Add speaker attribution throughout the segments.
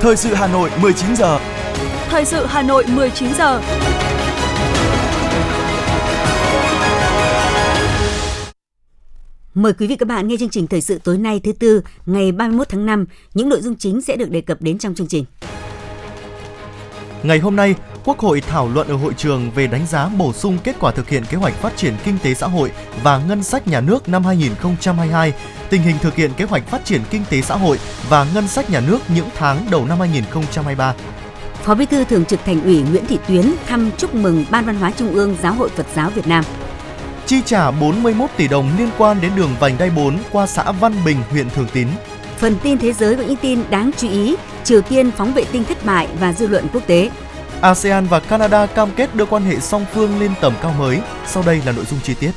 Speaker 1: Thời sự Hà Nội 19 giờ.
Speaker 2: Thời sự Hà Nội 19 giờ.
Speaker 3: Mời quý vị các bạn nghe chương trình thời sự tối nay thứ tư ngày 31 tháng 5. Những nội dung chính sẽ được đề cập đến trong chương trình.
Speaker 4: Ngày hôm nay, Quốc hội thảo luận ở hội trường về đánh giá bổ sung kết quả thực hiện kế hoạch phát triển kinh tế xã hội và ngân sách nhà nước năm 2022, tình hình thực hiện kế hoạch phát triển kinh tế xã hội và ngân sách nhà nước những tháng đầu năm 2023.
Speaker 3: Phó Bí thư Thường trực Thành ủy Nguyễn Thị Tuyến thăm chúc mừng Ban Văn hóa Trung ương Giáo hội Phật giáo Việt Nam.
Speaker 4: Chi trả 41 tỷ đồng liên quan đến đường vành đai 4 qua xã Văn Bình, huyện Thường Tín.
Speaker 3: Phần tin thế giới và những tin đáng chú ý, Triều Tiên phóng vệ tinh thất bại và dư luận quốc tế.
Speaker 4: ASEAN và Canada cam kết đưa quan hệ song phương lên tầm cao mới. Sau đây là nội dung chi tiết.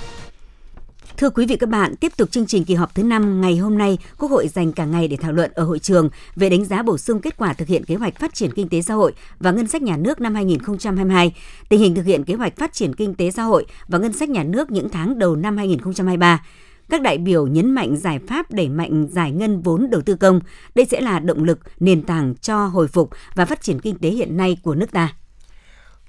Speaker 3: Thưa quý vị các bạn, tiếp tục chương trình kỳ họp thứ 5 ngày hôm nay, Quốc hội dành cả ngày để thảo luận ở hội trường về đánh giá bổ sung kết quả thực hiện kế hoạch phát triển kinh tế xã hội và ngân sách nhà nước năm 2022, tình hình thực hiện kế hoạch phát triển kinh tế xã hội và ngân sách nhà nước những tháng đầu năm 2023. Các đại biểu nhấn mạnh giải pháp đẩy mạnh giải ngân vốn đầu tư công. Đây sẽ là động lực, nền tảng cho hồi phục và phát triển kinh tế hiện nay của nước ta.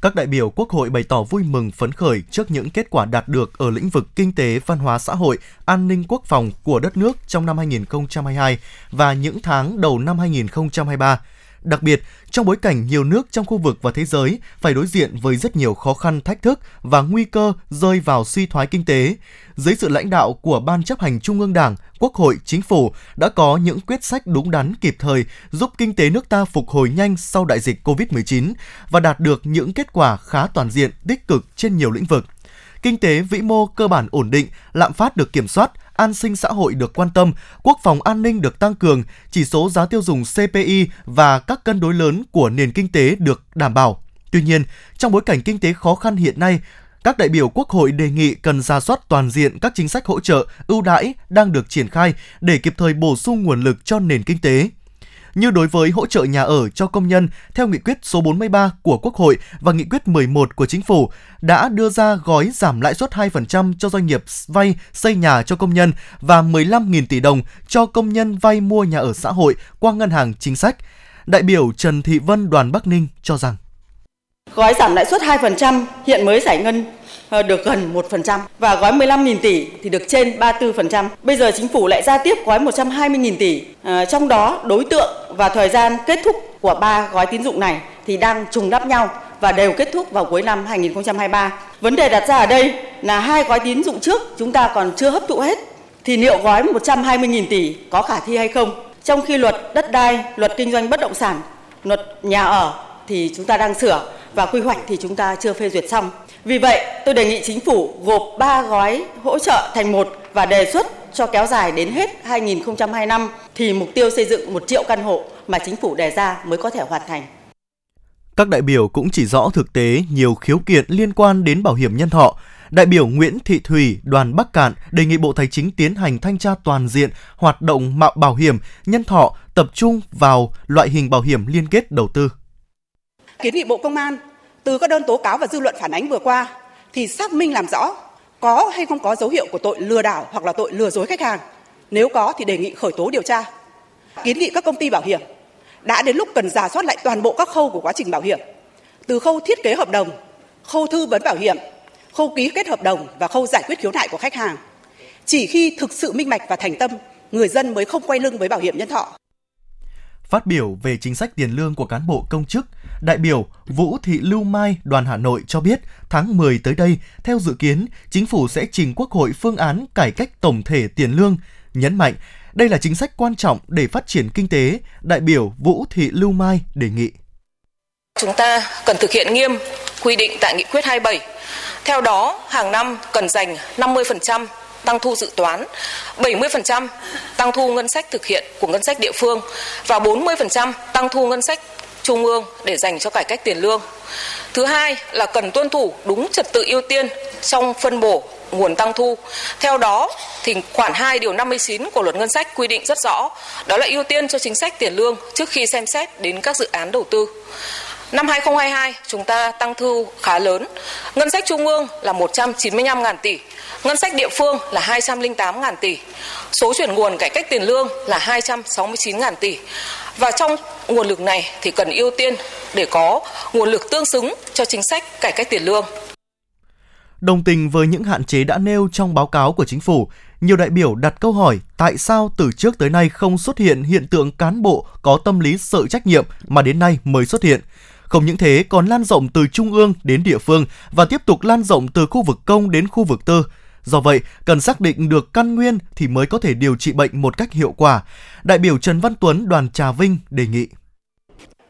Speaker 4: Các đại biểu Quốc hội bày tỏ vui mừng phấn khởi trước những kết quả đạt được ở lĩnh vực kinh tế, văn hóa xã hội, an ninh quốc phòng của đất nước trong năm 2022 và những tháng đầu năm 2023. Đặc biệt, trong bối cảnh nhiều nước trong khu vực và thế giới phải đối diện với rất nhiều khó khăn, thách thức và nguy cơ rơi vào suy thoái kinh tế, dưới sự lãnh đạo của Ban chấp hành Trung ương Đảng, Quốc hội, Chính phủ đã có những quyết sách đúng đắn kịp thời giúp kinh tế nước ta phục hồi nhanh sau đại dịch COVID-19 và đạt được những kết quả khá toàn diện, tích cực trên nhiều lĩnh vực. Kinh tế vĩ mô cơ bản ổn định, lạm phát được kiểm soát, an sinh xã hội được quan tâm, quốc phòng an ninh được tăng cường, chỉ số giá tiêu dùng CPI và các cân đối lớn của nền kinh tế được đảm bảo. Tuy nhiên, trong bối cảnh kinh tế khó khăn hiện nay, các đại biểu Quốc hội đề nghị cần ra soát toàn diện các chính sách hỗ trợ, ưu đãi đang được triển khai để kịp thời bổ sung nguồn lực cho nền kinh tế như đối với hỗ trợ nhà ở cho công nhân theo nghị quyết số 43 của Quốc hội và nghị quyết 11 của Chính phủ đã đưa ra gói giảm lãi suất 2% cho doanh nghiệp vay xây nhà cho công nhân và 15.000 tỷ đồng cho công nhân vay mua nhà ở xã hội qua ngân hàng chính sách. Đại biểu Trần Thị Vân, đoàn Bắc Ninh cho rằng
Speaker 5: Gói giảm lãi suất 2% hiện mới giải ngân Ờ, được gần 1% và gói 15.000 tỷ thì được trên 34%. Bây giờ chính phủ lại ra tiếp gói 120.000 tỷ. Ờ, trong đó đối tượng và thời gian kết thúc của ba gói tín dụng này thì đang trùng đắp nhau và đều kết thúc vào cuối năm 2023. Vấn đề đặt ra ở đây là hai gói tín dụng trước chúng ta còn chưa hấp thụ hết thì liệu gói 120.000 tỷ có khả thi hay không? Trong khi luật đất đai, luật kinh doanh bất động sản, luật nhà ở thì chúng ta đang sửa và quy hoạch thì chúng ta chưa phê duyệt xong. Vì vậy, tôi đề nghị chính phủ gộp 3 gói hỗ trợ thành một và đề xuất cho kéo dài đến hết 2025 thì mục tiêu xây dựng 1 triệu căn hộ mà chính phủ đề ra mới có thể hoàn thành.
Speaker 4: Các đại biểu cũng chỉ rõ thực tế nhiều khiếu kiện liên quan đến bảo hiểm nhân thọ. Đại biểu Nguyễn Thị Thùy, đoàn Bắc Cạn đề nghị Bộ Tài chính tiến hành thanh tra toàn diện hoạt động mạo bảo hiểm nhân thọ tập trung vào loại hình bảo hiểm liên kết đầu tư.
Speaker 6: Kiến nghị Bộ Công an từ các đơn tố cáo và dư luận phản ánh vừa qua thì xác minh làm rõ có hay không có dấu hiệu của tội lừa đảo hoặc là tội lừa dối khách hàng. Nếu có thì đề nghị khởi tố điều tra. Kiến nghị các công ty bảo hiểm đã đến lúc cần giả soát lại toàn bộ các khâu của quá trình bảo hiểm, từ khâu thiết kế hợp đồng, khâu thư vấn bảo hiểm, khâu ký kết hợp đồng và khâu giải quyết khiếu nại của khách hàng. Chỉ khi thực sự minh bạch và thành tâm, người dân mới không quay lưng với bảo hiểm nhân thọ.
Speaker 4: Phát biểu về chính sách tiền lương của cán bộ công chức, đại biểu Vũ Thị Lưu Mai, đoàn Hà Nội cho biết tháng 10 tới đây, theo dự kiến, chính phủ sẽ trình Quốc hội phương án cải cách tổng thể tiền lương, nhấn mạnh đây là chính sách quan trọng để phát triển kinh tế, đại biểu Vũ Thị Lưu Mai đề nghị.
Speaker 7: Chúng ta cần thực hiện nghiêm quy định tại nghị quyết 27. Theo đó, hàng năm cần dành 50% tăng thu dự toán, 70% tăng thu ngân sách thực hiện của ngân sách địa phương và 40% tăng thu ngân sách trung ương để dành cho cải cách tiền lương. Thứ hai là cần tuân thủ đúng trật tự ưu tiên trong phân bổ nguồn tăng thu. Theo đó thì khoản 2 điều 59 của luật ngân sách quy định rất rõ, đó là ưu tiên cho chính sách tiền lương trước khi xem xét đến các dự án đầu tư. Năm 2022 chúng ta tăng thu khá lớn. Ngân sách trung ương là 195.000 tỷ, ngân sách địa phương là 208.000 tỷ. Số chuyển nguồn cải cách tiền lương là 269.000 tỷ. Và trong nguồn lực này thì cần ưu tiên để có nguồn lực tương xứng cho chính sách cải cách tiền lương.
Speaker 4: Đồng tình với những hạn chế đã nêu trong báo cáo của chính phủ, nhiều đại biểu đặt câu hỏi tại sao từ trước tới nay không xuất hiện hiện tượng cán bộ có tâm lý sợ trách nhiệm mà đến nay mới xuất hiện. Không những thế còn lan rộng từ trung ương đến địa phương và tiếp tục lan rộng từ khu vực công đến khu vực tư. Do vậy, cần xác định được căn nguyên thì mới có thể điều trị bệnh một cách hiệu quả. Đại biểu Trần Văn Tuấn đoàn Trà Vinh đề nghị.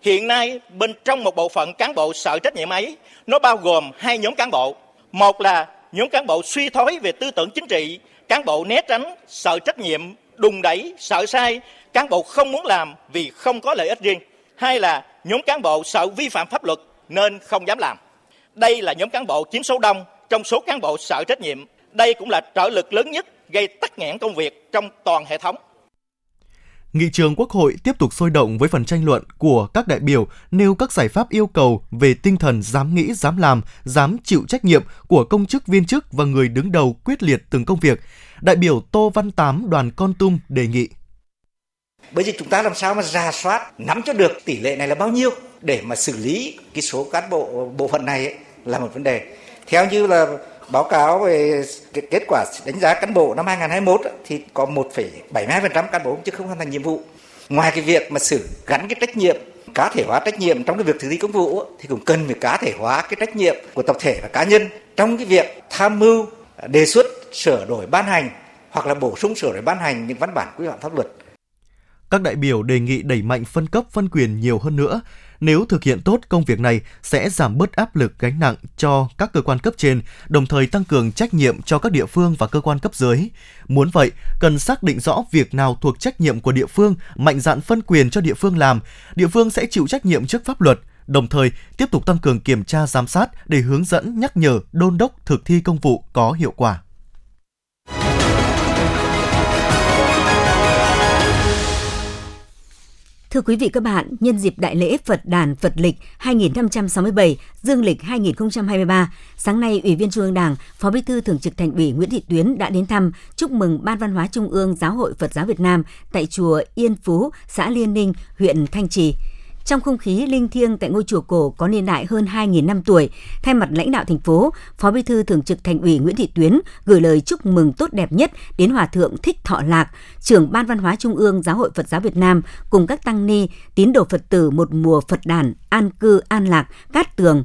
Speaker 8: Hiện nay, bên trong một bộ phận cán bộ sợ trách nhiệm ấy, nó bao gồm hai nhóm cán bộ. Một là nhóm cán bộ suy thoái về tư tưởng chính trị, cán bộ né tránh, sợ trách nhiệm, đùng đẩy, sợ sai, cán bộ không muốn làm vì không có lợi ích riêng. Hai là nhóm cán bộ sợ vi phạm pháp luật nên không dám làm. Đây là nhóm cán bộ chiếm số đông trong số cán bộ sợ trách nhiệm. Đây cũng là trở lực lớn nhất gây tắc nghẽn công việc trong toàn hệ thống.
Speaker 4: Nghị trường Quốc hội tiếp tục sôi động với phần tranh luận của các đại biểu nêu các giải pháp yêu cầu về tinh thần dám nghĩ, dám làm, dám chịu trách nhiệm của công chức viên chức và người đứng đầu quyết liệt từng công việc. Đại biểu Tô Văn Tám đoàn Con Tum đề nghị
Speaker 9: Bây giờ chúng ta làm sao mà ra soát nắm cho được tỷ lệ này là bao nhiêu để mà xử lý cái số cán bộ bộ phận này ấy, là một vấn đề. Theo như là báo cáo về kết quả đánh giá cán bộ năm 2021 thì có 1,72% cán bộ chứ không hoàn thành nhiệm vụ. Ngoài cái việc mà xử gắn cái trách nhiệm cá thể hóa trách nhiệm trong cái việc thực thi công vụ thì cũng cần phải cá thể hóa cái trách nhiệm của tập thể và cá nhân trong cái việc tham mưu à, đề xuất sửa đổi ban hành hoặc là bổ sung sửa đổi ban hành những văn bản quy phạm pháp luật
Speaker 4: các đại biểu đề nghị đẩy mạnh phân cấp phân quyền nhiều hơn nữa. Nếu thực hiện tốt công việc này sẽ giảm bớt áp lực gánh nặng cho các cơ quan cấp trên, đồng thời tăng cường trách nhiệm cho các địa phương và cơ quan cấp dưới. Muốn vậy, cần xác định rõ việc nào thuộc trách nhiệm của địa phương, mạnh dạn phân quyền cho địa phương làm. Địa phương sẽ chịu trách nhiệm trước pháp luật, đồng thời tiếp tục tăng cường kiểm tra giám sát để hướng dẫn, nhắc nhở, đôn đốc thực thi công vụ có hiệu quả.
Speaker 3: Thưa quý vị các bạn, nhân dịp Đại lễ Phật đàn Phật lịch 2567, Dương lịch 2023, sáng nay Ủy viên Trung ương Đảng, Phó Bí thư Thường trực Thành ủy Nguyễn Thị Tuyến đã đến thăm chúc mừng Ban Văn hóa Trung ương Giáo hội Phật giáo Việt Nam tại chùa Yên Phú, xã Liên Ninh, huyện Thanh Trì. Trong không khí linh thiêng tại ngôi chùa cổ có niên đại hơn 2.000 năm tuổi, thay mặt lãnh đạo thành phố, Phó Bí thư Thường trực Thành ủy Nguyễn Thị Tuyến gửi lời chúc mừng tốt đẹp nhất đến Hòa thượng Thích Thọ Lạc, trưởng Ban Văn hóa Trung ương Giáo hội Phật giáo Việt Nam cùng các tăng ni, tín đồ Phật tử một mùa Phật đàn, an cư, an lạc, cát tường,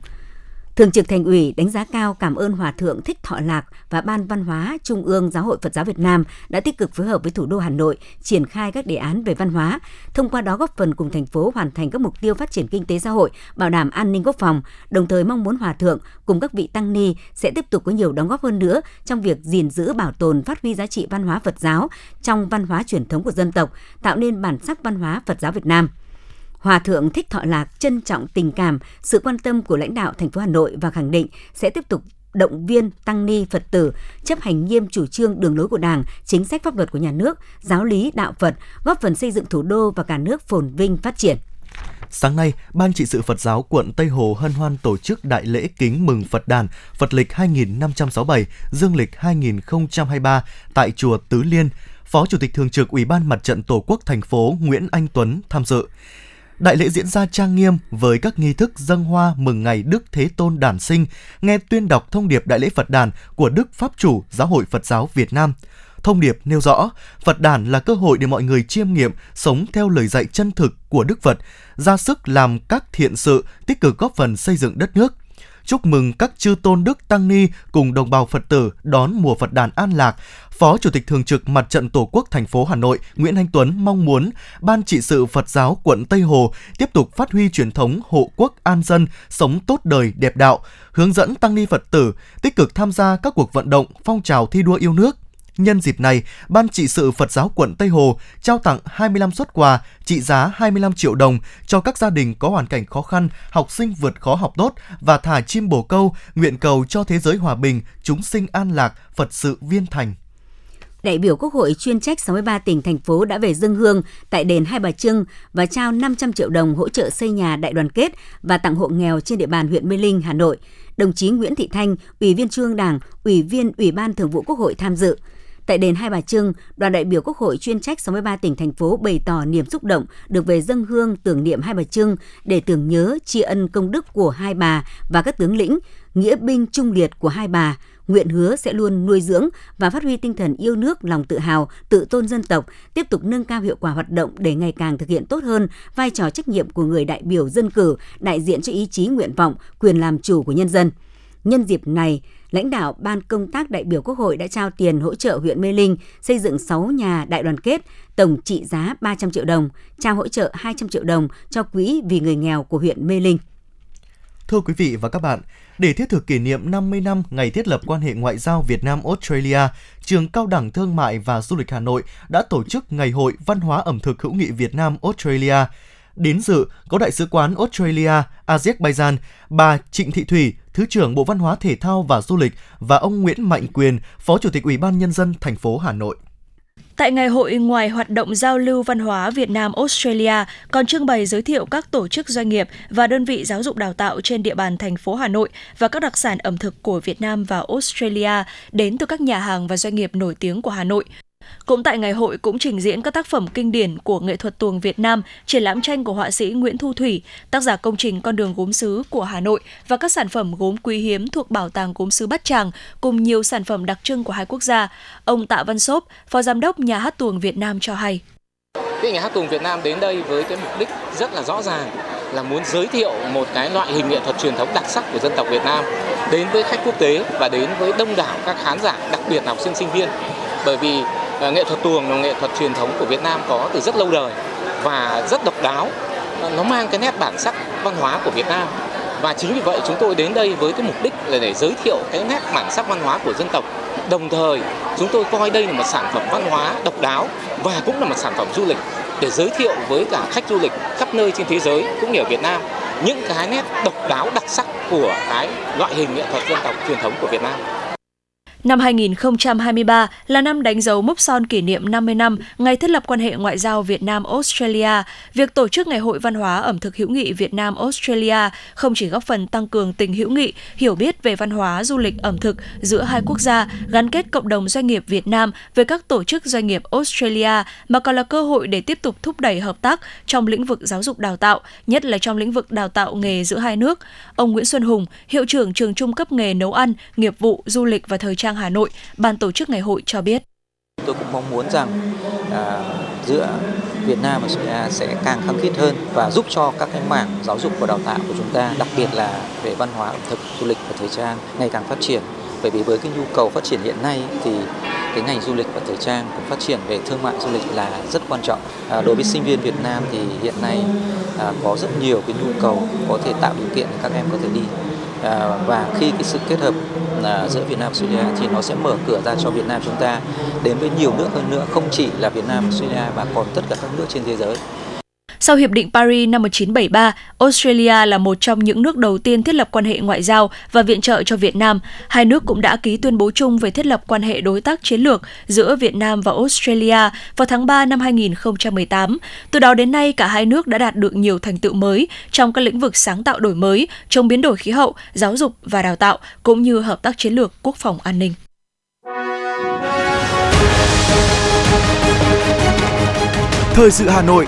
Speaker 3: Thường trực Thành ủy đánh giá cao cảm ơn Hòa thượng Thích Thọ Lạc và Ban Văn hóa Trung ương Giáo hội Phật giáo Việt Nam đã tích cực phối hợp với thủ đô Hà Nội triển khai các đề án về văn hóa, thông qua đó góp phần cùng thành phố hoàn thành các mục tiêu phát triển kinh tế xã hội, bảo đảm an ninh quốc phòng, đồng thời mong muốn Hòa thượng cùng các vị tăng ni sẽ tiếp tục có nhiều đóng góp hơn nữa trong việc gìn giữ bảo tồn phát huy giá trị văn hóa Phật giáo trong văn hóa truyền thống của dân tộc, tạo nên bản sắc văn hóa Phật giáo Việt Nam. Hòa thượng Thích Thọ Lạc trân trọng tình cảm, sự quan tâm của lãnh đạo thành phố Hà Nội và khẳng định sẽ tiếp tục động viên tăng ni Phật tử chấp hành nghiêm chủ trương đường lối của Đảng, chính sách pháp luật của nhà nước, giáo lý đạo Phật, góp phần xây dựng thủ đô và cả nước phồn vinh phát triển.
Speaker 4: Sáng nay, Ban trị sự Phật giáo quận Tây Hồ hân hoan tổ chức đại lễ kính mừng Phật đàn Phật lịch 2567, Dương lịch 2023 tại chùa Tứ Liên. Phó Chủ tịch Thường trực Ủy ban Mặt trận Tổ quốc thành phố Nguyễn Anh Tuấn tham dự. Đại lễ diễn ra trang nghiêm với các nghi thức dâng hoa mừng ngày Đức Thế Tôn đản sinh, nghe tuyên đọc thông điệp Đại lễ Phật đàn của Đức Pháp chủ Giáo hội Phật giáo Việt Nam. Thông điệp nêu rõ, Phật đàn là cơ hội để mọi người chiêm nghiệm, sống theo lời dạy chân thực của Đức Phật, ra sức làm các thiện sự, tích cực góp phần xây dựng đất nước chúc mừng các chư tôn đức tăng ni cùng đồng bào Phật tử đón mùa Phật đàn an lạc, Phó Chủ tịch Thường trực Mặt trận Tổ quốc thành phố Hà Nội Nguyễn Anh Tuấn mong muốn Ban trị sự Phật giáo quận Tây Hồ tiếp tục phát huy truyền thống hộ quốc an dân, sống tốt đời đẹp đạo, hướng dẫn tăng ni Phật tử tích cực tham gia các cuộc vận động, phong trào thi đua yêu nước, Nhân dịp này, Ban trị sự Phật giáo quận Tây Hồ trao tặng 25 xuất quà trị giá 25 triệu đồng cho các gia đình có hoàn cảnh khó khăn, học sinh vượt khó học tốt và thả chim bồ câu, nguyện cầu cho thế giới hòa bình, chúng sinh an lạc, Phật sự viên thành
Speaker 3: đại biểu Quốc hội chuyên trách 63 tỉnh thành phố đã về dân hương tại đền Hai Bà Trưng và trao 500 triệu đồng hỗ trợ xây nhà đại đoàn kết và tặng hộ nghèo trên địa bàn huyện Mê Linh, Hà Nội. Đồng chí Nguyễn Thị Thanh, Ủy viên Trung ương Đảng, Ủy viên Ủy ban Thường vụ Quốc hội tham dự. Tại đền Hai Bà Trưng, đoàn đại biểu Quốc hội chuyên trách 63 tỉnh thành phố bày tỏ niềm xúc động được về dân hương tưởng niệm Hai Bà Trưng để tưởng nhớ tri ân công đức của hai bà và các tướng lĩnh, nghĩa binh trung liệt của hai bà, nguyện hứa sẽ luôn nuôi dưỡng và phát huy tinh thần yêu nước, lòng tự hào, tự tôn dân tộc, tiếp tục nâng cao hiệu quả hoạt động để ngày càng thực hiện tốt hơn vai trò trách nhiệm của người đại biểu dân cử, đại diện cho ý chí nguyện vọng, quyền làm chủ của nhân dân. Nhân dịp này, lãnh đạo Ban công tác đại biểu Quốc hội đã trao tiền hỗ trợ huyện Mê Linh xây dựng 6 nhà đại đoàn kết, tổng trị giá 300 triệu đồng, trao hỗ trợ 200 triệu đồng cho quỹ vì người nghèo của huyện Mê Linh.
Speaker 4: Thưa quý vị và các bạn, để thiết thực kỷ niệm 50 năm ngày thiết lập quan hệ ngoại giao Việt Nam Australia, Trường Cao đẳng Thương mại và Du lịch Hà Nội đã tổ chức Ngày hội Văn hóa ẩm thực hữu nghị Việt Nam Australia. Đến dự có Đại sứ quán Australia, Azerbaijan, bà Trịnh Thị Thủy, Thứ trưởng Bộ Văn hóa Thể thao và Du lịch và ông Nguyễn Mạnh Quyền, Phó Chủ tịch Ủy ban Nhân dân thành phố Hà Nội.
Speaker 2: Tại ngày hội, ngoài hoạt động giao lưu văn hóa Việt Nam Australia, còn trưng bày giới thiệu các tổ chức doanh nghiệp và đơn vị giáo dục đào tạo trên địa bàn thành phố Hà Nội và các đặc sản ẩm thực của Việt Nam và Australia đến từ các nhà hàng và doanh nghiệp nổi tiếng của Hà Nội. Cũng tại ngày hội cũng trình diễn các tác phẩm kinh điển của nghệ thuật tuồng Việt Nam, triển lãm tranh của họa sĩ Nguyễn Thu Thủy, tác giả công trình Con đường gốm sứ của Hà Nội và các sản phẩm gốm quý hiếm thuộc Bảo tàng gốm sứ Bát Tràng cùng nhiều sản phẩm đặc trưng của hai quốc gia. Ông Tạ Văn Sốp, Phó Giám đốc Nhà hát tuồng Việt Nam cho hay.
Speaker 10: Cái nhà hát tuồng Việt Nam đến đây với cái mục đích rất là rõ ràng là muốn giới thiệu một cái loại hình nghệ thuật truyền thống đặc sắc của dân tộc Việt Nam đến với khách quốc tế và đến với đông đảo các khán giả, đặc biệt là học sinh sinh viên. Bởi vì Ờ, nghệ thuật tuồng là nghệ thuật truyền thống của Việt Nam có từ rất lâu đời và rất độc đáo. Ờ, nó mang cái nét bản sắc văn hóa của Việt Nam. Và chính vì vậy chúng tôi đến đây với cái mục đích là để giới thiệu cái nét bản sắc văn hóa của dân tộc. Đồng thời, chúng tôi coi đây là một sản phẩm văn hóa độc đáo và cũng là một sản phẩm du lịch để giới thiệu với cả khách du lịch khắp nơi trên thế giới cũng như ở Việt Nam những cái nét độc đáo đặc sắc của cái loại hình nghệ thuật dân tộc truyền thống của Việt Nam.
Speaker 2: Năm 2023 là năm đánh dấu mốc son kỷ niệm 50 năm ngày thiết lập quan hệ ngoại giao Việt Nam Australia. Việc tổ chức Ngày hội văn hóa ẩm thực hữu nghị Việt Nam Australia không chỉ góp phần tăng cường tình hữu nghị, hiểu biết về văn hóa du lịch ẩm thực giữa hai quốc gia, gắn kết cộng đồng doanh nghiệp Việt Nam với các tổ chức doanh nghiệp Australia mà còn là cơ hội để tiếp tục thúc đẩy hợp tác trong lĩnh vực giáo dục đào tạo, nhất là trong lĩnh vực đào tạo nghề giữa hai nước. Ông Nguyễn Xuân Hùng, hiệu trưởng trường trung cấp nghề nấu ăn, nghiệp vụ, du lịch và thời trang Hà Nội, ban tổ chức ngày hội cho biết.
Speaker 11: Tôi cũng mong muốn rằng à, giữa Việt Nam và Australia sẽ càng khăng khít hơn và giúp cho các cái mảng giáo dục và đào tạo của chúng ta, đặc biệt là về văn hóa, ẩm thực, du lịch và thời trang ngày càng phát triển. Bởi vì với cái nhu cầu phát triển hiện nay thì cái ngành du lịch và thời trang cũng phát triển về thương mại du lịch là rất quan trọng. À, đối với sinh viên Việt Nam thì hiện nay à, có rất nhiều cái nhu cầu có thể tạo điều kiện để các em có thể đi À, và khi cái sự kết hợp à, giữa Việt Nam và Australia thì nó sẽ mở cửa ra cho Việt Nam chúng ta đến với nhiều nước hơn nữa, không chỉ là Việt Nam và Australia mà còn tất cả các nước trên thế giới.
Speaker 2: Sau Hiệp định Paris năm 1973, Australia là một trong những nước đầu tiên thiết lập quan hệ ngoại giao và viện trợ cho Việt Nam. Hai nước cũng đã ký tuyên bố chung về thiết lập quan hệ đối tác chiến lược giữa Việt Nam và Australia vào tháng 3 năm 2018. Từ đó đến nay, cả hai nước đã đạt được nhiều thành tựu mới trong các lĩnh vực sáng tạo đổi mới, chống biến đổi khí hậu, giáo dục và đào tạo, cũng như hợp tác chiến lược quốc phòng an ninh.
Speaker 1: Thời sự Hà Nội,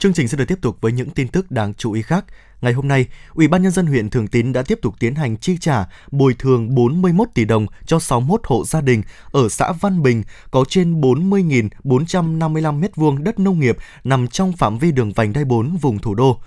Speaker 4: Chương trình sẽ được tiếp tục với những tin tức đáng chú ý khác. Ngày hôm nay, Ủy ban nhân dân huyện Thường Tín đã tiếp tục tiến hành chi trả bồi thường 41 tỷ đồng cho 61 hộ gia đình ở xã Văn Bình có trên 40.455 m2 đất nông nghiệp nằm trong phạm vi đường vành đai 4 vùng thủ đô.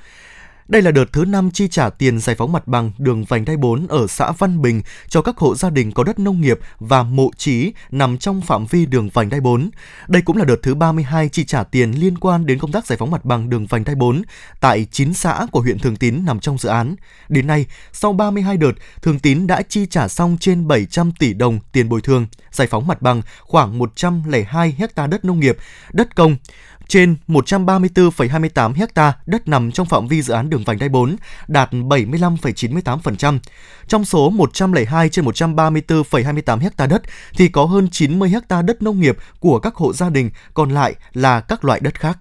Speaker 4: Đây là đợt thứ 5 chi trả tiền giải phóng mặt bằng đường vành đai 4 ở xã Văn Bình cho các hộ gia đình có đất nông nghiệp và mộ trí nằm trong phạm vi đường vành đai 4. Đây cũng là đợt thứ 32 chi trả tiền liên quan đến công tác giải phóng mặt bằng đường vành đai 4 tại 9 xã của huyện Thường Tín nằm trong dự án. Đến nay, sau 32 đợt, Thường Tín đã chi trả xong trên 700 tỷ đồng tiền bồi thường, giải phóng mặt bằng khoảng 102 hecta đất nông nghiệp, đất công trên 134,28 ha đất nằm trong phạm vi dự án đường vành đai 4, đạt 75,98%. Trong số 102 trên 134,28 ha đất thì có hơn 90 ha đất nông nghiệp của các hộ gia đình, còn lại là các loại đất khác.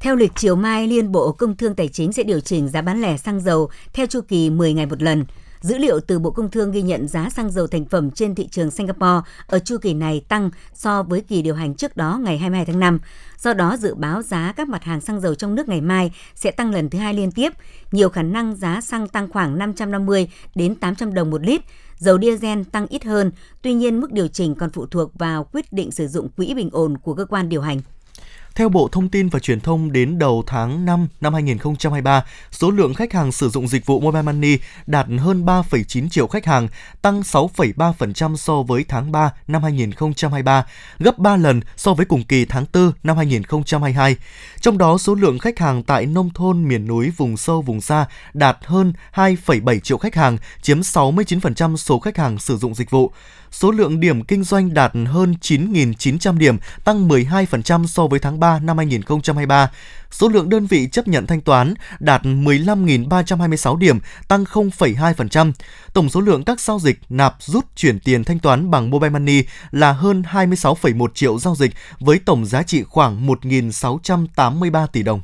Speaker 3: Theo lịch chiều mai, Liên Bộ Công Thương Tài chính sẽ điều chỉnh giá bán lẻ xăng dầu theo chu kỳ 10 ngày một lần. Dữ liệu từ Bộ Công Thương ghi nhận giá xăng dầu thành phẩm trên thị trường Singapore ở chu kỳ này tăng so với kỳ điều hành trước đó ngày 22 tháng 5. Do đó, dự báo giá các mặt hàng xăng dầu trong nước ngày mai sẽ tăng lần thứ hai liên tiếp. Nhiều khả năng giá xăng tăng khoảng 550 đến 800 đồng một lít. Dầu diesel tăng ít hơn, tuy nhiên mức điều chỉnh còn phụ thuộc vào quyết định sử dụng quỹ bình ổn của cơ quan điều hành.
Speaker 4: Theo Bộ Thông tin và Truyền thông, đến đầu tháng 5 năm 2023, số lượng khách hàng sử dụng dịch vụ Mobile Money đạt hơn 3,9 triệu khách hàng, tăng 6,3% so với tháng 3 năm 2023, gấp 3 lần so với cùng kỳ tháng 4 năm 2022. Trong đó, số lượng khách hàng tại nông thôn, miền núi, vùng sâu, vùng xa đạt hơn 2,7 triệu khách hàng, chiếm 69% số khách hàng sử dụng dịch vụ số lượng điểm kinh doanh đạt hơn 9.900 điểm, tăng 12% so với tháng 3 năm 2023. Số lượng đơn vị chấp nhận thanh toán đạt 15.326 điểm, tăng 0,2%. Tổng số lượng các giao dịch nạp rút chuyển tiền thanh toán bằng mobile money là hơn 26,1 triệu giao dịch với tổng giá trị khoảng 1.683 tỷ đồng.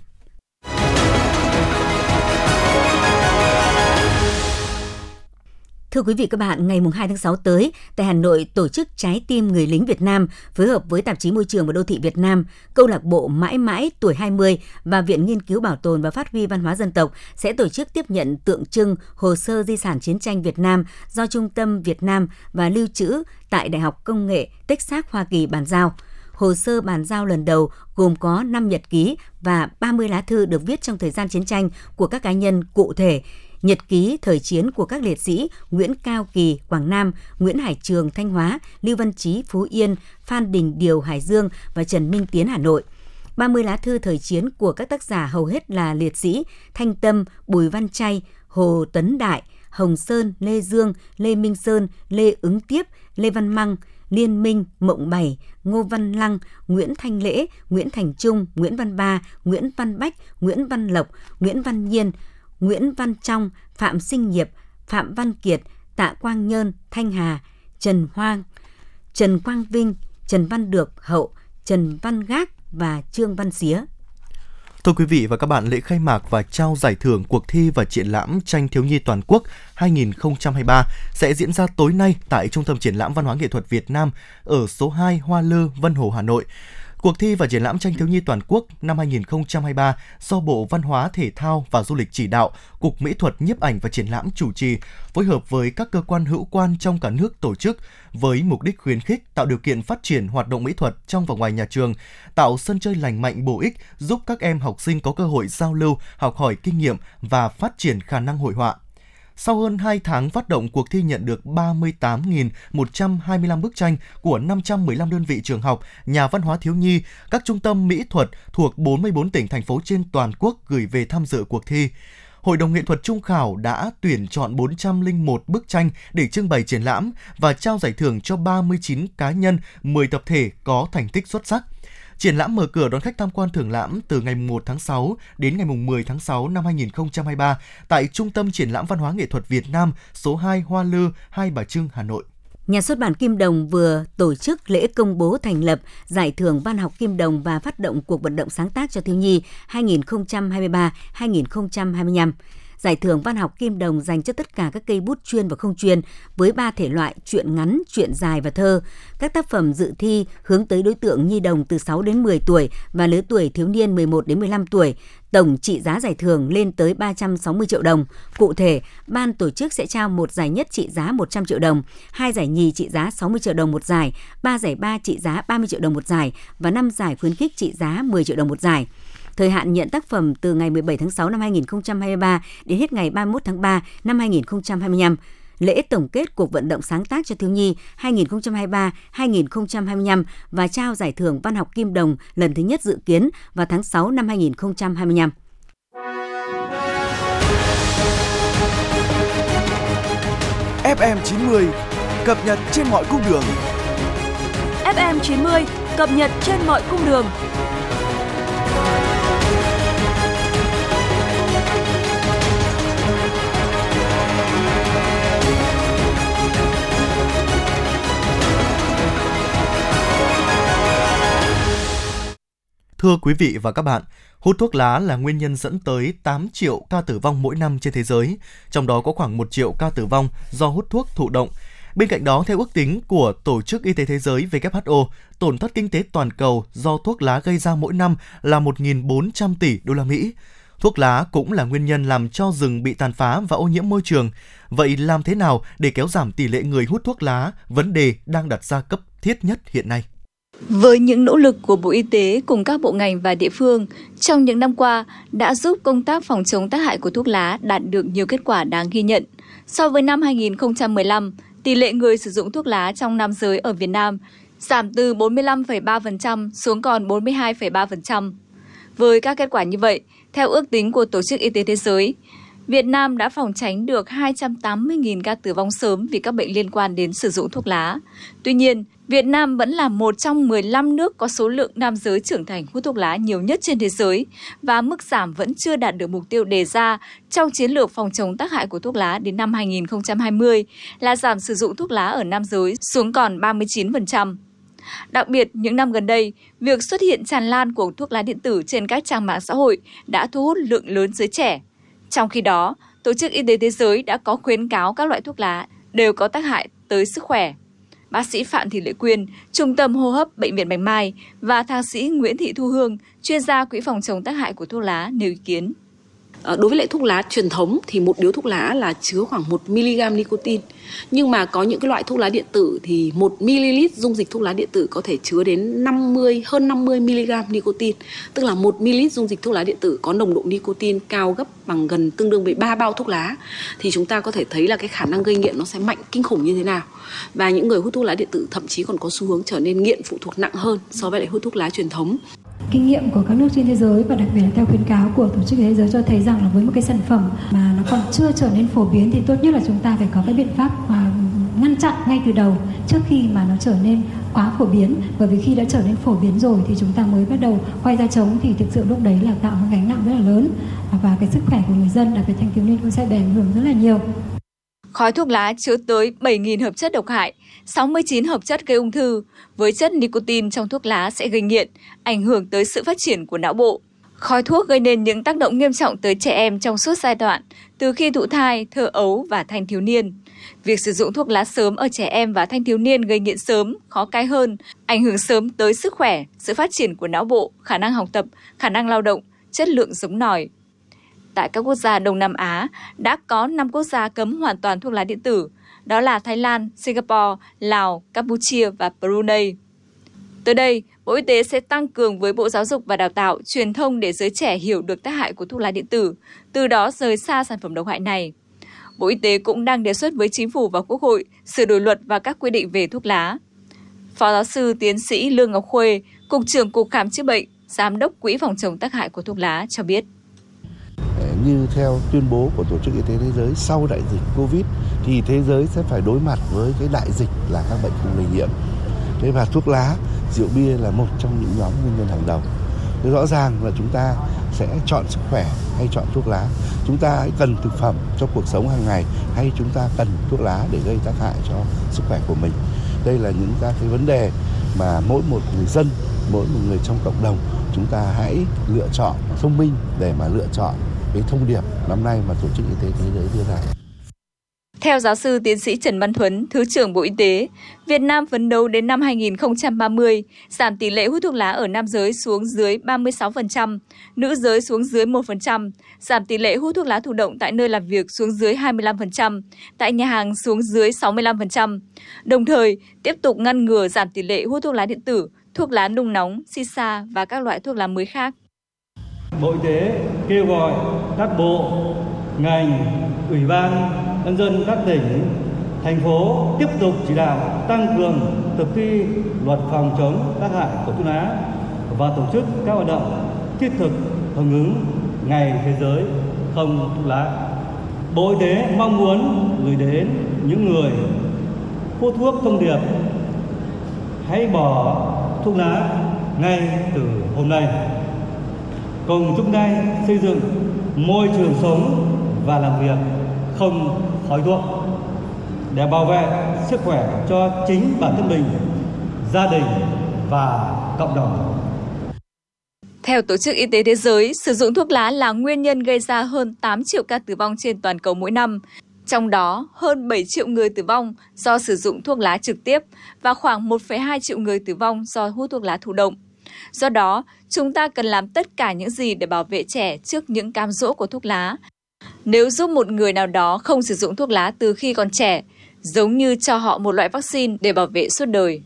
Speaker 3: Thưa quý vị các bạn, ngày 2 tháng 6 tới, tại Hà Nội tổ chức Trái tim người lính Việt Nam phối hợp với Tạp chí Môi trường và Đô thị Việt Nam, Câu lạc bộ Mãi mãi tuổi 20 và Viện Nghiên cứu Bảo tồn và Phát huy Văn hóa Dân tộc sẽ tổ chức tiếp nhận tượng trưng hồ sơ di sản chiến tranh Việt Nam do Trung tâm Việt Nam và Lưu trữ tại Đại học Công nghệ Texas Hoa Kỳ bàn giao. Hồ sơ bàn giao lần đầu gồm có 5 nhật ký và 30 lá thư được viết trong thời gian chiến tranh của các cá nhân cụ thể nhật ký thời chiến của các liệt sĩ Nguyễn Cao Kỳ, Quảng Nam, Nguyễn Hải Trường, Thanh Hóa, Lưu Văn Chí, Phú Yên, Phan Đình Điều, Hải Dương và Trần Minh Tiến, Hà Nội. 30 lá thư thời chiến của các tác giả hầu hết là liệt sĩ Thanh Tâm, Bùi Văn Chay, Hồ Tấn Đại, Hồng Sơn, Lê Dương, Lê Minh Sơn, Lê Ứng Tiếp, Lê Văn Măng, Liên Minh, Mộng Bảy, Ngô Văn Lăng, Nguyễn Thanh Lễ, Nguyễn Thành Trung, Nguyễn Văn Ba, Nguyễn Văn Bách, Nguyễn Văn Lộc, Nguyễn Văn Nhiên, Nguyễn Văn Trong, Phạm Sinh Nghiệp, Phạm Văn Kiệt, Tạ Quang Nhơn, Thanh Hà, Trần Hoang, Trần Quang Vinh, Trần Văn Được, Hậu, Trần Văn Gác và Trương Văn Xía.
Speaker 4: Thưa quý vị và các bạn, lễ khai mạc và trao giải thưởng cuộc thi và triển lãm tranh thiếu nhi toàn quốc 2023 sẽ diễn ra tối nay tại Trung tâm Triển lãm Văn hóa Nghệ thuật Việt Nam ở số 2 Hoa Lư, Vân Hồ, Hà Nội. Cuộc thi và triển lãm tranh thiếu nhi toàn quốc năm 2023 do Bộ Văn hóa, Thể thao và Du lịch chỉ đạo, Cục Mỹ thuật nhiếp ảnh và triển lãm chủ trì, phối hợp với các cơ quan hữu quan trong cả nước tổ chức với mục đích khuyến khích tạo điều kiện phát triển hoạt động mỹ thuật trong và ngoài nhà trường, tạo sân chơi lành mạnh bổ ích giúp các em học sinh có cơ hội giao lưu, học hỏi kinh nghiệm và phát triển khả năng hội họa. Sau hơn 2 tháng phát động, cuộc thi nhận được 38.125 bức tranh của 515 đơn vị trường học, nhà văn hóa thiếu nhi, các trung tâm mỹ thuật thuộc 44 tỉnh, thành phố trên toàn quốc gửi về tham dự cuộc thi. Hội đồng nghệ thuật trung khảo đã tuyển chọn 401 bức tranh để trưng bày triển lãm và trao giải thưởng cho 39 cá nhân, 10 tập thể có thành tích xuất sắc – Triển lãm mở cửa đón khách tham quan thưởng lãm từ ngày 1 tháng 6 đến ngày 10 tháng 6 năm 2023 tại Trung tâm Triển lãm Văn hóa Nghệ thuật Việt Nam, số 2 Hoa Lư, Hai Bà Trưng, Hà Nội.
Speaker 3: Nhà xuất bản Kim Đồng vừa tổ chức lễ công bố thành lập Giải thưởng Văn học Kim Đồng và phát động cuộc vận động sáng tác cho thiếu nhi 2023-2025. Giải thưởng văn học Kim Đồng dành cho tất cả các cây bút chuyên và không chuyên với ba thể loại truyện ngắn, truyện dài và thơ. Các tác phẩm dự thi hướng tới đối tượng nhi đồng từ 6 đến 10 tuổi và lứa tuổi thiếu niên 11 đến 15 tuổi. Tổng trị giá giải thưởng lên tới 360 triệu đồng. Cụ thể, ban tổ chức sẽ trao một giải nhất trị giá 100 triệu đồng, hai giải nhì trị giá 60 triệu đồng một giải, ba giải ba trị giá 30 triệu đồng một giải và năm giải khuyến khích trị giá 10 triệu đồng một giải. Thời hạn nhận tác phẩm từ ngày 17 tháng 6 năm 2023 đến hết ngày 31 tháng 3 năm 2025 lễ tổng kết cuộc vận động sáng tác cho thiếu nhi 2023-2025 và trao giải thưởng văn học Kim Đồng lần thứ nhất dự kiến vào tháng 6 năm 2025.
Speaker 1: FM 90 cập nhật trên mọi cung đường.
Speaker 2: FM 90 cập nhật trên mọi cung đường.
Speaker 4: Thưa quý vị và các bạn, hút thuốc lá là nguyên nhân dẫn tới 8 triệu ca tử vong mỗi năm trên thế giới, trong đó có khoảng 1 triệu ca tử vong do hút thuốc thụ động. Bên cạnh đó, theo ước tính của Tổ chức Y tế Thế giới WHO, tổn thất kinh tế toàn cầu do thuốc lá gây ra mỗi năm là 1.400 tỷ đô la Mỹ. Thuốc lá cũng là nguyên nhân làm cho rừng bị tàn phá và ô nhiễm môi trường. Vậy làm thế nào để kéo giảm tỷ lệ người hút thuốc lá, vấn đề đang đặt ra cấp thiết nhất hiện nay?
Speaker 12: Với những nỗ lực của Bộ Y tế cùng các bộ ngành và địa phương, trong những năm qua đã giúp công tác phòng chống tác hại của thuốc lá đạt được nhiều kết quả đáng ghi nhận. So với năm 2015, tỷ lệ người sử dụng thuốc lá trong nam giới ở Việt Nam giảm từ 45,3% xuống còn 42,3%. Với các kết quả như vậy, theo ước tính của Tổ chức Y tế Thế giới, Việt Nam đã phòng tránh được 280.000 ca tử vong sớm vì các bệnh liên quan đến sử dụng thuốc lá. Tuy nhiên, Việt Nam vẫn là một trong 15 nước có số lượng nam giới trưởng thành hút thuốc lá nhiều nhất trên thế giới và mức giảm vẫn chưa đạt được mục tiêu đề ra trong chiến lược phòng chống tác hại của thuốc lá đến năm 2020 là giảm sử dụng thuốc lá ở nam giới xuống còn 39%. Đặc biệt, những năm gần đây, việc xuất hiện tràn lan của thuốc lá điện tử trên các trang mạng xã hội đã thu hút lượng lớn giới trẻ. Trong khi đó, Tổ chức Y tế Thế giới đã có khuyến cáo các loại thuốc lá đều có tác hại tới sức khỏe. Bác sĩ Phạm Thị Lệ Quyên, Trung tâm hô hấp Bệnh viện Bạch Mai và thạc sĩ Nguyễn Thị Thu Hương, chuyên gia Quỹ phòng chống tác hại của thuốc lá nêu ý kiến.
Speaker 13: Ờ, đối với lại thuốc lá truyền thống thì một điếu thuốc lá là chứa khoảng 1 mg nicotine. Nhưng mà có những cái loại thuốc lá điện tử thì 1 ml dung dịch thuốc lá điện tử có thể chứa đến 50 hơn 50 mg nicotine. Tức là 1 ml dung dịch thuốc lá điện tử có nồng độ nicotine cao gấp bằng gần tương đương với 3 bao thuốc lá thì chúng ta có thể thấy là cái khả năng gây nghiện nó sẽ mạnh, kinh khủng như thế nào. Và những người hút thuốc lá điện tử thậm chí còn có xu hướng trở nên nghiện phụ thuộc nặng hơn so với lại hút thuốc lá truyền thống
Speaker 14: kinh nghiệm của các nước trên thế giới và đặc biệt là theo khuyến cáo của tổ chức thế giới cho thấy rằng là với một cái sản phẩm mà nó còn chưa trở nên phổ biến thì tốt nhất là chúng ta phải có cái biện pháp mà ngăn chặn ngay từ đầu trước khi mà nó trở nên quá phổ biến. Bởi vì khi đã trở nên phổ biến rồi thì chúng ta mới bắt đầu quay ra chống thì thực sự lúc đấy là tạo một gánh nặng rất là lớn và cái sức khỏe của người dân, đặc biệt thanh thiếu niên cũng sẽ bị ảnh hưởng rất là nhiều.
Speaker 12: Khói thuốc lá chứa tới 7.000 hợp chất độc hại, 69 hợp chất gây ung thư. Với chất nicotine trong thuốc lá sẽ gây nghiện, ảnh hưởng tới sự phát triển của não bộ. Khói thuốc gây nên những tác động nghiêm trọng tới trẻ em trong suốt giai đoạn, từ khi thụ thai, thơ ấu và thanh thiếu niên. Việc sử dụng thuốc lá sớm ở trẻ em và thanh thiếu niên gây nghiện sớm, khó cai hơn, ảnh hưởng sớm tới sức khỏe, sự phát triển của não bộ, khả năng học tập, khả năng lao động, chất lượng giống nòi, tại các quốc gia Đông Nam Á đã có 5 quốc gia cấm hoàn toàn thuốc lá điện tử, đó là Thái Lan, Singapore, Lào, Campuchia và Brunei. Tới đây, Bộ Y tế sẽ tăng cường với Bộ Giáo dục và Đào tạo truyền thông để giới trẻ hiểu được tác hại của thuốc lá điện tử, từ đó rời xa sản phẩm độc hại này. Bộ Y tế cũng đang đề xuất với Chính phủ và Quốc hội sửa đổi luật và các quy định về thuốc lá. Phó giáo sư tiến sĩ Lương Ngọc Khuê, Cục trưởng Cục Khám chữa bệnh, Giám đốc Quỹ phòng chống tác hại của thuốc lá cho biết
Speaker 15: như theo tuyên bố của Tổ chức Y tế Thế giới sau đại dịch Covid thì thế giới sẽ phải đối mặt với cái đại dịch là các bệnh không lây nhiễm. Thế và thuốc lá, rượu bia là một trong những nhóm nguyên nhân hàng đầu. Thế rõ ràng là chúng ta sẽ chọn sức khỏe hay chọn thuốc lá. Chúng ta hãy cần thực phẩm cho cuộc sống hàng ngày hay chúng ta cần thuốc lá để gây tác hại cho sức khỏe của mình. Đây là những các cái vấn đề mà mỗi một người dân, mỗi một người trong cộng đồng chúng ta hãy lựa chọn thông minh để mà lựa chọn cái thông điệp năm nay mà Tổ chức Y tế Thế giới đưa ra.
Speaker 12: Theo giáo sư tiến sĩ Trần Văn Thuấn, Thứ trưởng Bộ Y tế, Việt Nam phấn đấu đến năm 2030 giảm tỷ lệ hút thuốc lá ở nam giới xuống dưới 36%, nữ giới xuống dưới 1%, giảm tỷ lệ hút thuốc lá thụ động tại nơi làm việc xuống dưới 25%, tại nhà hàng xuống dưới 65%. Đồng thời, tiếp tục ngăn ngừa giảm tỷ lệ hút thuốc lá điện tử, thuốc lá nung nóng, shisha và các loại thuốc lá mới khác.
Speaker 16: Bộ Y tế kêu gọi các bộ, ngành, ủy ban, nhân dân các tỉnh, thành phố tiếp tục chỉ đạo tăng cường thực thi luật phòng chống tác hại của thuốc lá và tổ chức các hoạt động thiết thực hưởng ứng ngày thế giới không thuốc lá. Bộ Y tế mong muốn gửi đến những người hút thuốc thông điệp hãy bỏ thuốc lá ngay từ hôm nay. Cùng chung tay xây dựng môi trường sống và làm việc không khói thuốc để bảo vệ sức khỏe cho chính bản thân mình, gia đình và cộng đồng.
Speaker 12: Theo Tổ chức Y tế Thế giới, sử dụng thuốc lá là nguyên nhân gây ra hơn 8 triệu ca tử vong trên toàn cầu mỗi năm. Trong đó, hơn 7 triệu người tử vong do sử dụng thuốc lá trực tiếp và khoảng 1,2 triệu người tử vong do hút thuốc lá thụ động. Do đó, chúng ta cần làm tất cả những gì để bảo vệ trẻ trước những cam dỗ của thuốc lá. Nếu giúp một người nào đó không sử dụng thuốc lá từ khi còn trẻ, giống như cho họ một loại vaccine để bảo vệ suốt đời.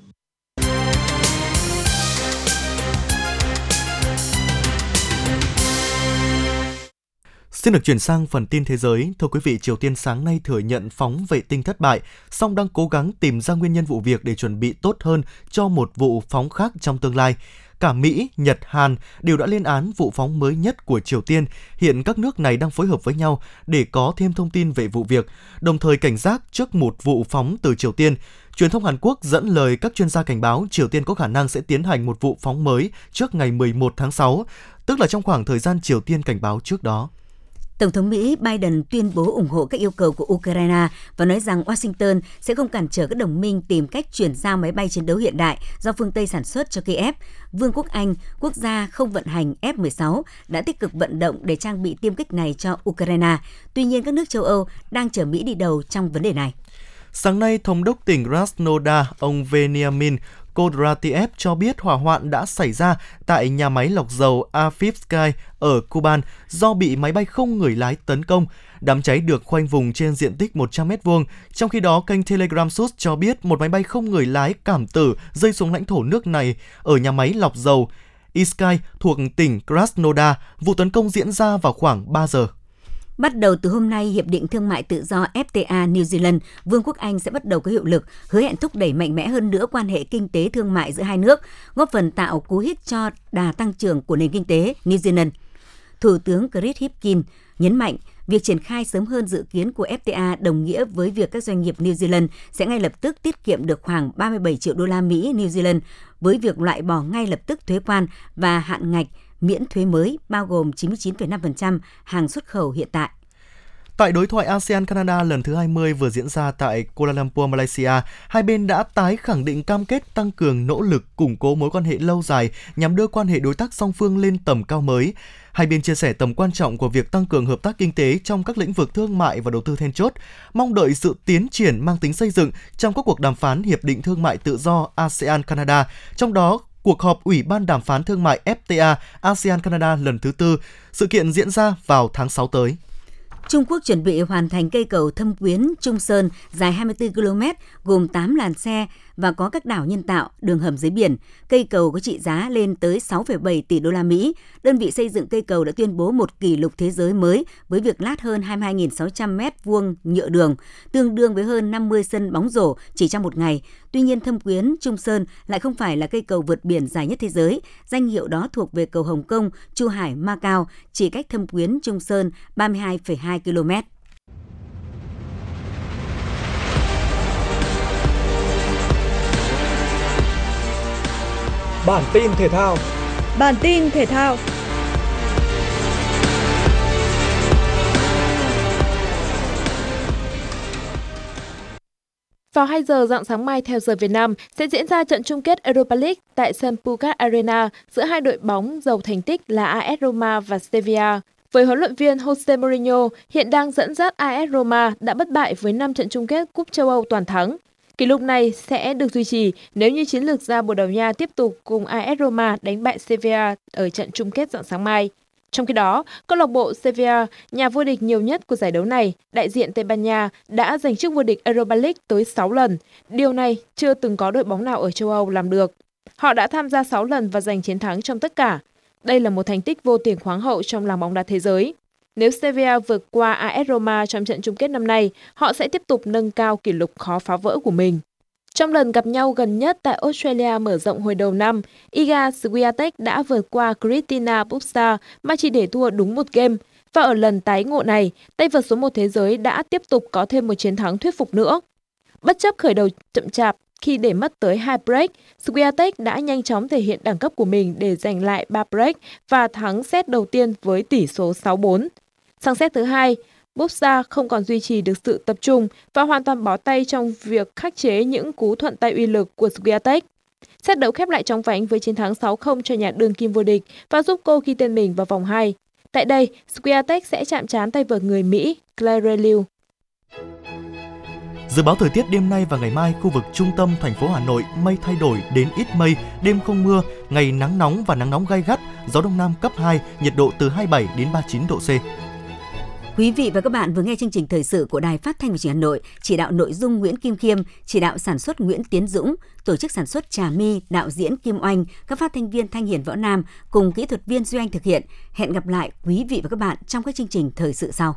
Speaker 4: Xin được chuyển sang phần tin thế giới. Thưa quý vị, Triều Tiên sáng nay thừa nhận phóng vệ tinh thất bại, song đang cố gắng tìm ra nguyên nhân vụ việc để chuẩn bị tốt hơn cho một vụ phóng khác trong tương lai. Cả Mỹ, Nhật, Hàn đều đã lên án vụ phóng mới nhất của Triều Tiên. Hiện các nước này đang phối hợp với nhau để có thêm thông tin về vụ việc, đồng thời cảnh giác trước một vụ phóng từ Triều Tiên. Truyền thông Hàn Quốc dẫn lời các chuyên gia cảnh báo Triều Tiên có khả năng sẽ tiến hành một vụ phóng mới trước ngày 11 tháng 6, tức là trong khoảng thời gian Triều Tiên cảnh báo trước đó.
Speaker 3: Tổng thống Mỹ Biden tuyên bố ủng hộ các yêu cầu của Ukraine và nói rằng Washington sẽ không cản trở các đồng minh tìm cách chuyển giao máy bay chiến đấu hiện đại do phương Tây sản xuất cho Kiev. Vương quốc Anh, quốc gia không vận hành F-16, đã tích cực vận động để trang bị tiêm kích này cho Ukraine. Tuy nhiên, các nước châu Âu đang chở Mỹ đi đầu trong vấn đề này.
Speaker 4: Sáng nay, Thống đốc tỉnh Krasnodar, ông Veniamin Kodratiev cho biết hỏa hoạn đã xảy ra tại nhà máy lọc dầu Afivsky ở Kuban do bị máy bay không người lái tấn công. Đám cháy được khoanh vùng trên diện tích 100 m2. Trong khi đó, kênh Telegram Sus cho biết một máy bay không người lái cảm tử rơi xuống lãnh thổ nước này ở nhà máy lọc dầu Iskai thuộc tỉnh Krasnodar. Vụ tấn công diễn ra vào khoảng 3 giờ.
Speaker 3: Bắt đầu từ hôm nay, Hiệp định Thương mại Tự do FTA New Zealand, Vương quốc Anh sẽ bắt đầu có hiệu lực, hứa hẹn thúc đẩy mạnh mẽ hơn nữa quan hệ kinh tế thương mại giữa hai nước, góp phần tạo cú hích cho đà tăng trưởng của nền kinh tế New Zealand. Thủ tướng Chris Hipkin nhấn mạnh việc triển khai sớm hơn dự kiến của FTA đồng nghĩa với việc các doanh nghiệp New Zealand sẽ ngay lập tức tiết kiệm được khoảng 37 triệu đô la Mỹ New Zealand với việc loại bỏ ngay lập tức thuế quan và hạn ngạch miễn thuế mới bao gồm 99,5% hàng xuất khẩu hiện tại.
Speaker 4: Tại đối thoại ASEAN-Canada lần thứ 20 vừa diễn ra tại Kuala Lumpur, Malaysia, hai bên đã tái khẳng định cam kết tăng cường nỗ lực củng cố mối quan hệ lâu dài nhằm đưa quan hệ đối tác song phương lên tầm cao mới. Hai bên chia sẻ tầm quan trọng của việc tăng cường hợp tác kinh tế trong các lĩnh vực thương mại và đầu tư then chốt, mong đợi sự tiến triển mang tính xây dựng trong các cuộc đàm phán hiệp định thương mại tự do ASEAN-Canada, trong đó cuộc họp Ủy ban đàm phán thương mại FTA ASEAN-Canada lần thứ tư. Sự kiện diễn ra vào tháng 6 tới.
Speaker 3: Trung Quốc chuẩn bị hoàn thành cây cầu Thâm Quyến Trung Sơn dài 24 km gồm 8 làn xe và có các đảo nhân tạo, đường hầm dưới biển. Cây cầu có trị giá lên tới 6,7 tỷ đô la Mỹ. Đơn vị xây dựng cây cầu đã tuyên bố một kỷ lục thế giới mới với việc lát hơn 22.600 mét vuông nhựa đường, tương đương với hơn 50 sân bóng rổ chỉ trong một ngày. Tuy nhiên, Thâm Quyến Trung Sơn lại không phải là cây cầu vượt biển dài nhất thế giới. Danh hiệu đó thuộc về cầu Hồng Kông, Chu Hải, Macau, chỉ cách Thâm Quyến Trung Sơn 32,2 km.
Speaker 17: Bản tin thể thao.
Speaker 2: Bản tin thể thao.
Speaker 18: Vào 2 giờ dạng sáng mai theo giờ Việt Nam sẽ diễn ra trận chung kết Europa League tại San Pucat Arena giữa hai đội bóng giàu thành tích là AS Roma và Sevilla. Với huấn luyện viên Jose Mourinho hiện đang dẫn dắt AS Roma đã bất bại với 5 trận chung kết Cúp châu Âu toàn thắng. Kỷ lục này sẽ được duy trì nếu như chiến lược gia Bồ Đào Nha tiếp tục cùng AS Roma đánh bại Sevilla ở trận chung kết dạng sáng mai. Trong khi đó, câu lạc bộ Sevilla, nhà vô địch nhiều nhất của giải đấu này, đại diện Tây Ban Nha đã giành chức vô địch Europa League tới 6 lần. Điều này chưa từng có đội bóng nào ở châu Âu làm được. Họ đã tham gia 6 lần và giành chiến thắng trong tất cả. Đây là một thành tích vô tiền khoáng hậu trong làng bóng đá thế giới. Nếu Sevilla vượt qua AS Roma trong trận chung kết năm nay, họ sẽ tiếp tục nâng cao kỷ lục khó phá vỡ của mình. Trong lần gặp nhau gần nhất tại Australia mở rộng hồi đầu năm, Iga Swiatek đã vượt qua Kristina Buxa mà chỉ để thua đúng một game. Và ở lần tái ngộ này, tay vợt số 1 thế giới đã tiếp tục có thêm một chiến thắng thuyết phục nữa. Bất chấp khởi đầu chậm chạp, khi để mất tới hai break, Swiatek đã nhanh chóng thể hiện đẳng cấp của mình để giành lại 3 break và thắng set đầu tiên với tỷ số 6-4. Sang xét thứ hai, Buxa không còn duy trì được sự tập trung và hoàn toàn bó tay trong việc khắc chế những cú thuận tay uy lực của Swiatek. Xét đấu khép lại trong vánh với chiến thắng 6-0 cho nhà đương kim vô địch và giúp cô ghi tên mình vào vòng 2. Tại đây, Swiatek sẽ chạm trán tay vợt người Mỹ Claire Liu.
Speaker 4: Dự báo thời tiết đêm nay và ngày mai, khu vực trung tâm thành phố Hà Nội mây thay đổi đến ít mây, đêm không mưa, ngày nắng nóng và nắng nóng gai gắt, gió đông nam cấp 2, nhiệt độ từ 27 đến 39 độ C.
Speaker 3: Quý vị và các bạn vừa nghe chương trình thời sự của Đài Phát thanh và Truyền hình Hà Nội, chỉ đạo nội dung Nguyễn Kim Khiêm, chỉ đạo sản xuất Nguyễn Tiến Dũng, tổ chức sản xuất Trà Mi, đạo diễn Kim Oanh, các phát thanh viên Thanh Hiền Võ Nam cùng kỹ thuật viên Duy Anh thực hiện. Hẹn gặp lại quý vị và các bạn trong các chương trình thời sự sau.